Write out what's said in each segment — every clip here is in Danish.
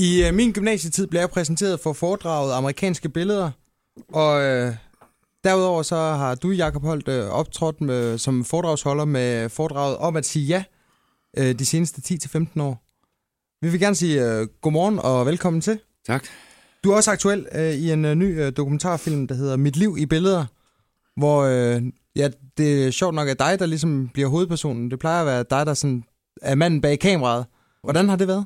I øh, min gymnasietid blev jeg præsenteret for foredraget Amerikanske Billeder, og øh, derudover så har du, Jakob Holt, øh, optrådt med, som foredragsholder med foredraget om at sige ja øh, de seneste 10-15 år. Vi vil gerne sige øh, godmorgen og velkommen til. Tak. Du er også aktuel øh, i en øh, ny øh, dokumentarfilm, der hedder Mit liv i billeder, hvor øh, ja, det er sjovt nok at dig, der ligesom bliver hovedpersonen. Det plejer at være dig, der sådan er manden bag kameraet. Hvordan har det været?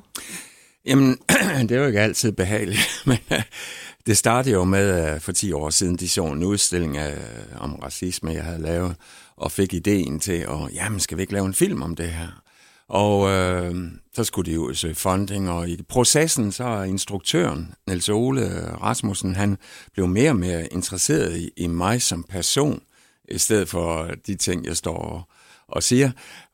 Jamen, det er jo ikke altid behageligt, men øh, det startede jo med øh, for 10 år siden, de så en udstilling af, øh, om racisme, jeg havde lavet, og fik ideen til, at jamen, skal vi ikke lave en film om det her? Og øh, så skulle de jo søge funding, og i processen så er instruktøren, Niels Ole Rasmussen, han blev mere og mere interesseret i, i mig som person, i stedet for de ting, jeg står og, og siger.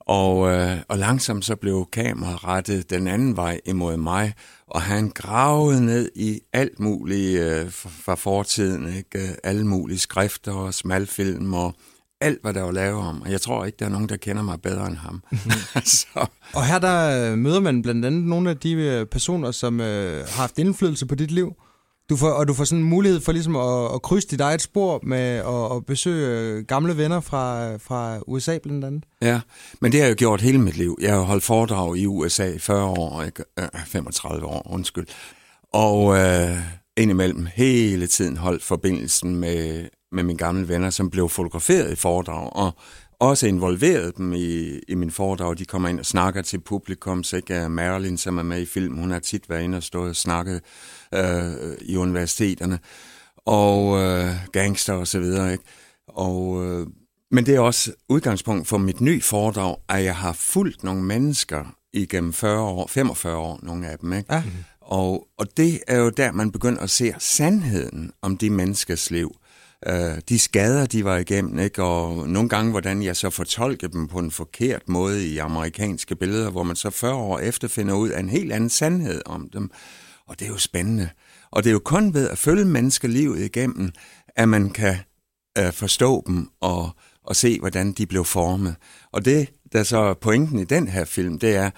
Og, øh, og langsomt så blev kameraet rettet den anden vej imod mig, og han gravede ned i alt muligt øh, fra fortiden, ikke? alle mulige skrifter og smalfilm og alt, hvad der var lavet om. Og jeg tror ikke, der er nogen, der kender mig bedre end ham. så. Og her der øh, møder man blandt andet nogle af de øh, personer, som øh, har haft indflydelse på dit liv. Du får, og du får sådan en mulighed for ligesom at, at krydse dit eget spor med at, at besøge øh, gamle venner fra, fra USA blandt andet. Ja, men det har jeg jo gjort hele mit liv. Jeg har holdt foredrag i USA i 40 år, ikke? 35 år, undskyld. Og øh, indimellem hele tiden holdt forbindelsen med, med mine gamle venner, som blev fotograferet i foredrag, og også involveret dem i, i min foredrag. De kommer ind og snakker til publikum, så ikke Marilyn, som er med i film, hun har tit været inde og stået og snakket øh, i universiteterne, og øh, gangster og så videre, ikke? Og, øh, men det er også udgangspunkt for mit nye foredrag, at jeg har fulgt nogle mennesker igennem 40 år, 45 år, nogle af dem, ikke? Ja. Og, og det er jo der, man begynder at se sandheden om de menneskers liv øh, de skader, de var igennem, ikke? og nogle gange, hvordan jeg så fortolkede dem på en forkert måde i amerikanske billeder, hvor man så 40 år efter finder ud af en helt anden sandhed om dem. Og det er jo spændende. Og det er jo kun ved at følge menneskelivet igennem, at man kan øh, forstå dem og, og se, hvordan de blev formet. Og det, der så er pointen i den her film, det er,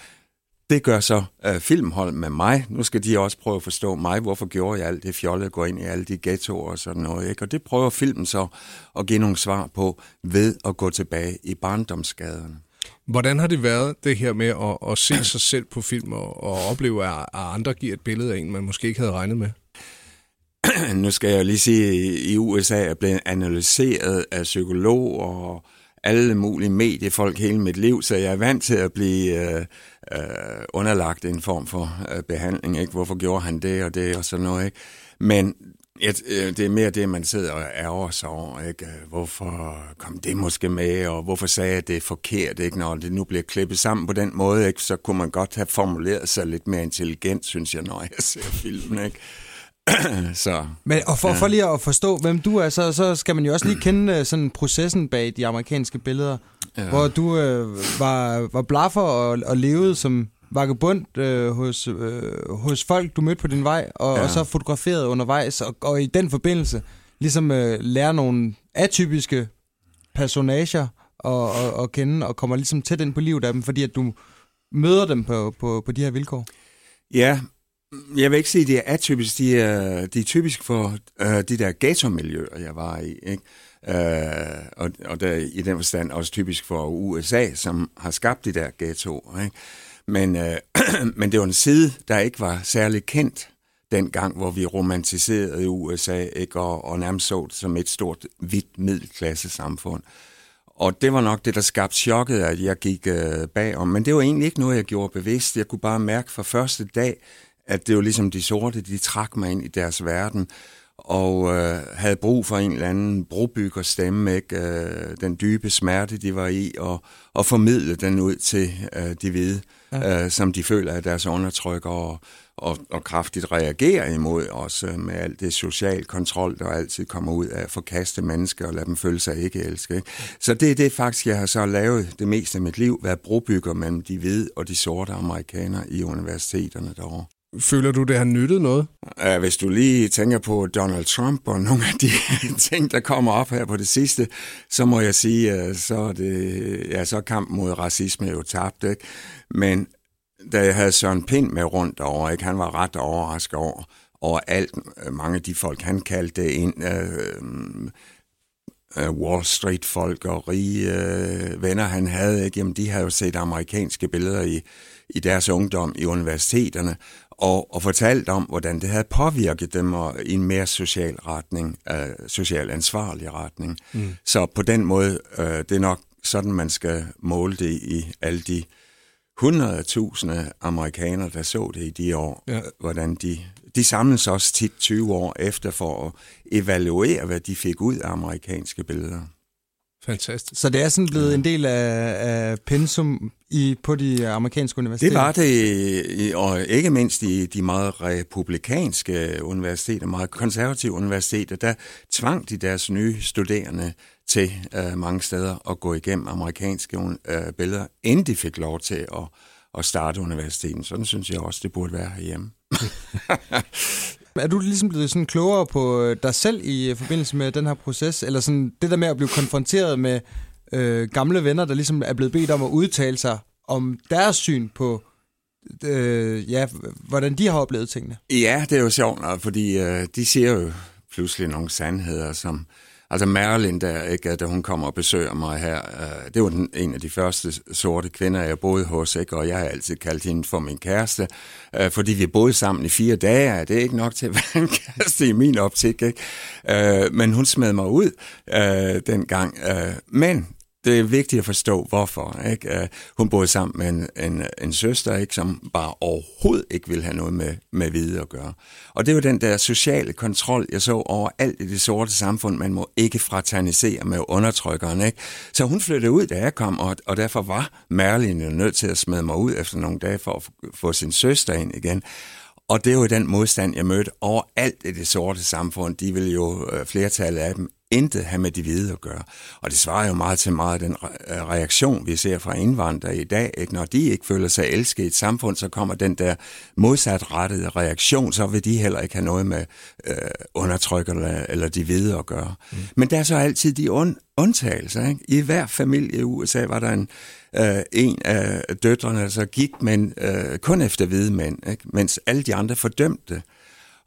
det gør så uh, filmhold med mig. Nu skal de også prøve at forstå mig. Hvorfor gjorde jeg alt det fjollet, gå ind i alle de ghettoer og sådan noget. Ikke? Og det prøver filmen så at give nogle svar på ved at gå tilbage i barndomsskaderne. Hvordan har det været, det her med at, at se sig selv på film og, og opleve, at andre giver et billede af en, man måske ikke havde regnet med? nu skal jeg lige sige, at i USA er blevet analyseret af psykologer og alle mulige mediefolk hele mit liv, så jeg er vant til at blive øh, øh, underlagt en form for øh, behandling. Ikke? Hvorfor gjorde han det og det og sådan noget? Ikke? Men et, øh, det er mere det, man sidder og ærger sig over. Ikke? Hvorfor kom det måske med, og hvorfor sagde jeg det forkert? Ikke? Når det nu bliver klippet sammen på den måde, ikke? så kunne man godt have formuleret sig lidt mere intelligent, synes jeg, når jeg ser filmen. Ikke? så, Men og for, ja. for lige at forstå, hvem du er, så, så skal man jo også lige kende øh, sådan processen bag de amerikanske billeder, ja. hvor du øh, var, var blaffer og, og levede som vagabund øh, hos, øh, hos folk, du mødte på din vej, og, ja. og så fotograferet undervejs, og, og i den forbindelse ligesom øh, lære nogle atypiske personager og, og, og kende, og kommer ligesom tæt ind på livet af dem, fordi at du møder dem på, på, på de her vilkår. Ja, jeg vil ikke sige, at det er atypisk. De er, de er typisk for uh, de der ghetto-miljøer, jeg var i. Ikke? Uh, og, og der, i den forstand også typisk for USA, som har skabt de der ghettoer. Ikke? Men, uh, men det var en side, der ikke var særlig kendt dengang, hvor vi romantiserede USA ikke? Og, og nærmest så det som et stort, hvidt middelklasse samfund. Og det var nok det, der skabte chokket, at jeg gik uh, bagom. Men det var egentlig ikke noget, jeg gjorde bevidst. Jeg kunne bare mærke fra første dag, at det var ligesom de sorte, de trak mig ind i deres verden, og øh, havde brug for en eller anden brobygger stemme, ikke? Øh, den dybe smerte, de var i, og, og formidle den ud til øh, de hvide, ja. øh, som de føler, at deres undertrykker og, og, og kraftigt reagerer imod, også med alt det social kontrol, der altid kommer ud af at forkaste mennesker og lade dem føle sig ikke elske. Ikke? Så det er det faktisk, jeg har så lavet det meste af mit liv, været brobygger mellem de hvide og de sorte amerikanere i universiteterne derovre. Føler du, det har nyttet noget? Hvis du lige tænker på Donald Trump og nogle af de ting, der kommer op her på det sidste, så må jeg sige, så er, det, ja, så er kampen mod racisme jo tabt. Ikke? Men da jeg havde Søren Pind med rundt over, ikke, han var ret overrasket over, over alt. Mange af de folk, han kaldte ind, øh, øh, Wall Street-folk og rige øh, venner, han havde, ikke, jamen, de havde jo set amerikanske billeder i, i deres ungdom i universiteterne, og, og fortalt om, hvordan det havde påvirket dem og, i en mere social retning, øh, social ansvarlig retning. Mm. Så på den måde, øh, det er nok sådan, man skal måle det i alle de 100.000 amerikanere, der så det i de år, ja. hvordan de, de samles også tit 20 år efter for at evaluere, hvad de fik ud af amerikanske billeder. Fantastisk. Så det er sådan blevet en del af, af pensum i, på de amerikanske universiteter? Det var det, og ikke mindst i de meget republikanske universiteter, meget konservative universiteter, der tvang de deres nye studerende til uh, mange steder at gå igennem amerikanske uh, billeder, inden de fik lov til at, at starte universiteten. Sådan synes jeg også, det burde være herhjemme. Er du ligesom blevet sådan klogere på øh, dig selv i øh, forbindelse med den her proces? Eller sådan det der med at blive konfronteret med øh, gamle venner, der ligesom er blevet bedt om at udtale sig om deres syn på, øh, ja, hvordan de har oplevet tingene? Ja, det er jo sjovt, fordi øh, de siger jo pludselig nogle sandheder, som Altså Marilyn, der, ikke, da hun kommer og besøger mig her, øh, det var den, en af de første sorte kvinder, jeg boede hos, ikke, og jeg har altid kaldt hende for min kæreste, øh, fordi vi boede sammen i fire dage. Det er ikke nok til at være en kæreste i min optik. Ikke? Øh, men hun smed mig ud øh, dengang. Øh, men det er vigtigt at forstå, hvorfor. Ikke? Uh, hun boede sammen med en, en, en søster, ikke, som bare overhovedet ikke ville have noget med, med hvide at gøre. Og det var den der sociale kontrol, jeg så over alt i det sorte samfund. Man må ikke fraternisere med undertrykkeren. Ikke? Så hun flyttede ud, da jeg kom, og, og derfor var Merlin nødt til at smide mig ud efter nogle dage for at få sin søster ind igen. Og det er jo den modstand, jeg mødte over alt i det sorte samfund. De vil jo, øh, flertallet af dem, intet have med de hvide at gøre. Og det svarer jo meget til meget den øh, reaktion, vi ser fra indvandrere i dag. Ikke? Når de ikke føler sig elsket i et samfund, så kommer den der modsatrettede reaktion, så vil de heller ikke have noget med øh, undertrykkerne eller de hvide at gøre. Mm. Men der er så altid de und- undtagelser. Ikke? I hver familie i USA var der en, øh, en af døtrene, der så gik men, øh, kun efter hvide mænd, ikke? mens alle de andre fordømte.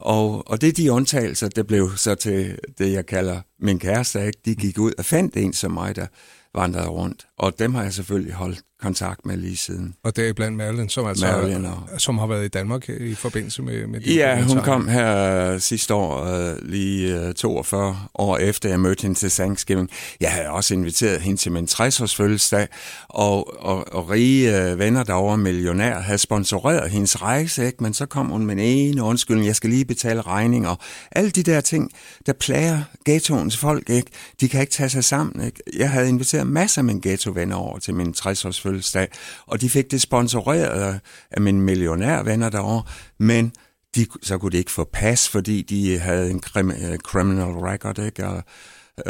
Og, og det er de undtagelser, der blev så til det, jeg kalder min kæreste. Ikke? De gik ud og fandt en som mig, der vandrede rundt. Og dem har jeg selvfølgelig holdt kontakt med lige siden. Og det er blandt Marilyn, som, altså, Marilyn og... som har været i Danmark i forbindelse med, med Ja, hun kom her sidste år, uh, lige uh, 42 år efter jeg mødte hende til Thanksgiving. Jeg havde også inviteret hende til min 60-års fødselsdag, og, og, og rige uh, venner derovre, millionær, havde sponsoreret hendes rejse, ikke? men så kom hun med en ene undskyldning, jeg skal lige betale regninger. Alle de der ting, der plager ghettoens folk, ikke? de kan ikke tage sig sammen. Ikke? Jeg havde inviteret masser af mine ghetto-venner over til min 60-års fødselsdag, og de fik det sponsoreret af mine millionærvenner derovre, men de, så kunne de ikke få pas, fordi de havde en krim, uh, øh, criminal record, ikke? Og,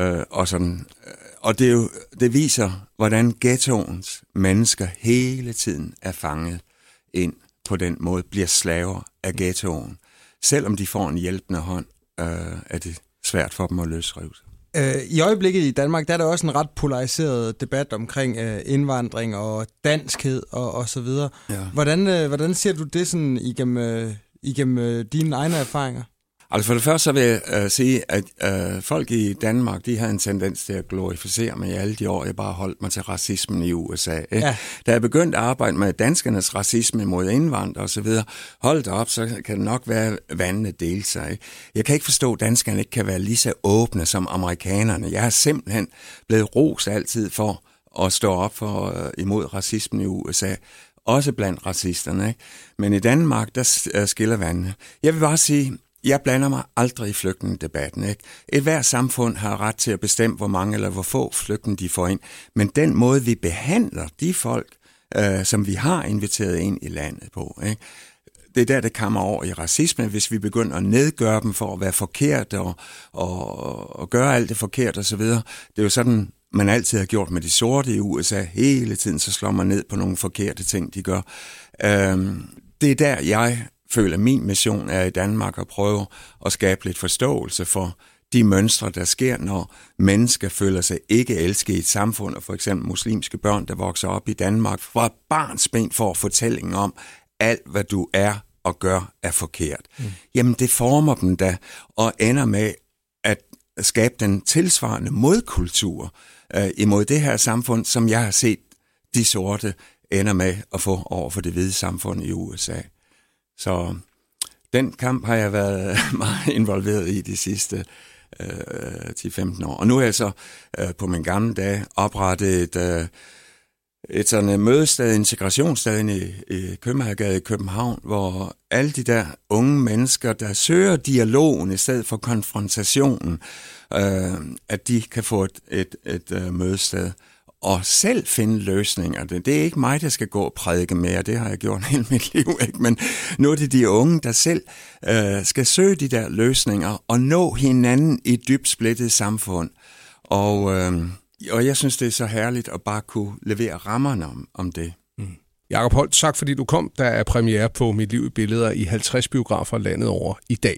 uh, og sådan. Øh, og det, jo, det viser, hvordan ghettoens mennesker hele tiden er fanget ind på den måde, bliver slaver af ghettoen. Selvom de får en hjælpende hånd, uh, er det svært for dem at løsrive sig. Øh, I øjeblikket i Danmark, der er der også en ret polariseret debat omkring øh, indvandring og danskhed og, og så videre. Ja. Hvordan, øh, hvordan ser du det sådan igennem, øh, igennem øh, dine egne erfaringer? Altså for det første så vil jeg uh, sige, at uh, folk i Danmark, de har en tendens til at glorificere mig i alle de år, jeg bare holdt mig til racismen i USA. Ikke? Ja. Da jeg begyndte at arbejde med danskernes racisme mod indvandrere osv., holdt op, så kan det nok være vandene dele sig. Jeg kan ikke forstå, at danskerne ikke kan være lige så åbne som amerikanerne. Jeg har simpelthen blevet ros altid for at stå op for uh, imod racismen i USA også blandt racisterne. Ikke? Men i Danmark, der skiller vandene. Jeg vil bare sige, jeg blander mig aldrig i flygtningedebatten. Ikke? Et hver samfund har ret til at bestemme, hvor mange eller hvor få flygtninge de får ind. Men den måde, vi behandler de folk, øh, som vi har inviteret ind i landet på, ikke? det er der, det kommer over i racisme, hvis vi begynder at nedgøre dem for at være forkert og, og, og gøre alt det forkert osv. Det er jo sådan, man altid har gjort med de sorte i USA. Hele tiden så slår man ned på nogle forkerte ting, de gør. Øhm, det er der, jeg føler, min mission er i Danmark at prøve at skabe lidt forståelse for de mønstre, der sker, når mennesker føler sig ikke elsket i et samfund, og for eksempel muslimske børn, der vokser op i Danmark, fra barns ben får fortællingen om, alt hvad du er og gør er forkert. Mm. Jamen det former dem da, og ender med at skabe den tilsvarende modkultur øh, imod det her samfund, som jeg har set de sorte ender med at få over for det hvide samfund i USA. Så den kamp har jeg været meget involveret i de sidste øh, 10-15 år. Og nu er jeg så øh, på min gamle dag oprettet et, øh, et sådan øh, mødested, integrationssted i, i Købmagergade i København, hvor alle de der unge mennesker, der søger dialogen i stedet for konfrontationen, øh, at de kan få et, et, et, et mødested og selv finde løsninger. Det, det er ikke mig, der skal gå og prædike mere, det har jeg gjort hele mit liv, ikke? men nu er det de unge, der selv øh, skal søge de der løsninger og nå hinanden i et dybt splittet samfund. Og, øh, og jeg synes, det er så herligt at bare kunne levere rammerne om, om det. Mm. Jakob Holt, tak fordi du kom. Der er premiere på Mit Liv i Billeder i 50 biografer landet over i dag.